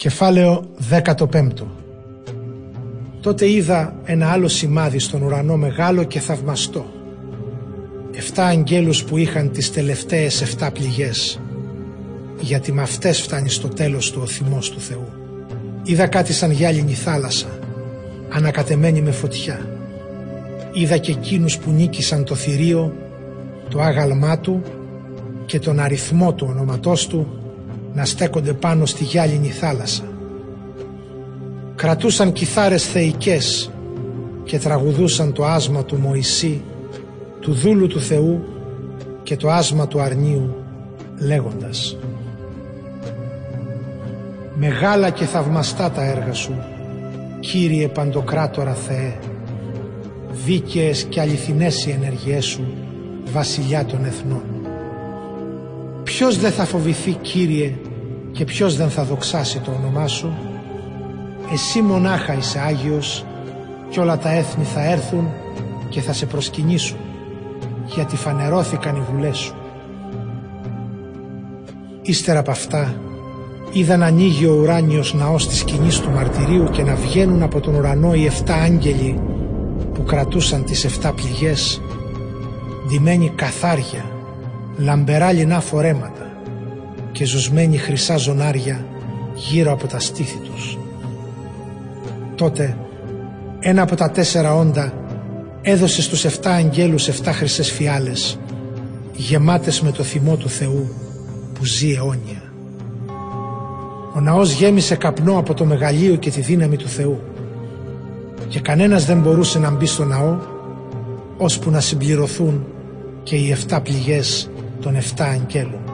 Κεφάλαιο 15 Τότε είδα ένα άλλο σημάδι στον ουρανό μεγάλο και θαυμαστό. Εφτά αγγέλους που είχαν τις τελευταίες εφτά πληγές, γιατί με αυτές φτάνει στο τέλος του ο θυμός του Θεού. Είδα κάτι σαν γυάλινη θάλασσα, ανακατεμένη με φωτιά. Είδα και εκείνους που νίκησαν το θηρίο, το άγαλμά του και τον αριθμό του ονοματός του να στέκονται πάνω στη γυάλινη θάλασσα. Κρατούσαν κιθάρες θεϊκές και τραγουδούσαν το άσμα του Μωυσή, του δούλου του Θεού και το άσμα του αρνίου λέγοντας «Μεγάλα και θαυμαστά τα έργα σου, Κύριε Παντοκράτορα Θεέ, δίκαιες και αληθινές οι ενεργειές σου, βασιλιά των εθνών. Ποιος δεν θα φοβηθεί Κύριε και ποιος δεν θα δοξάσει το όνομά σου; Εσύ μονάχα είσαι Άγιος και όλα τα έθνη θα έρθουν και θα σε προσκυνήσουν γιατί φανερώθηκαν οι βουλές σου. Ύστερα από αυτά είδα να ανοίγει ο ουράνιος ναός της σκηνής του μαρτυρίου και να βγαίνουν από τον ουρανό οι εφτά άγγελοι που κρατούσαν τις εφτά πληγές ντυμένοι καθάρια, λαμπερά λινά φορέματα και ζουσμένη χρυσά ζωνάρια γύρω από τα στήθη τους. Τότε ένα από τα τέσσερα όντα έδωσε στους εφτά αγγέλους εφτά χρυσές φιάλες γεμάτες με το θυμό του Θεού που ζει αιώνια. Ο ναός γέμισε καπνό από το μεγαλείο και τη δύναμη του Θεού και κανένας δεν μπορούσε να μπει στο ναό ώσπου να συμπληρωθούν και οι εφτά πληγές των εφτά αγγέλων.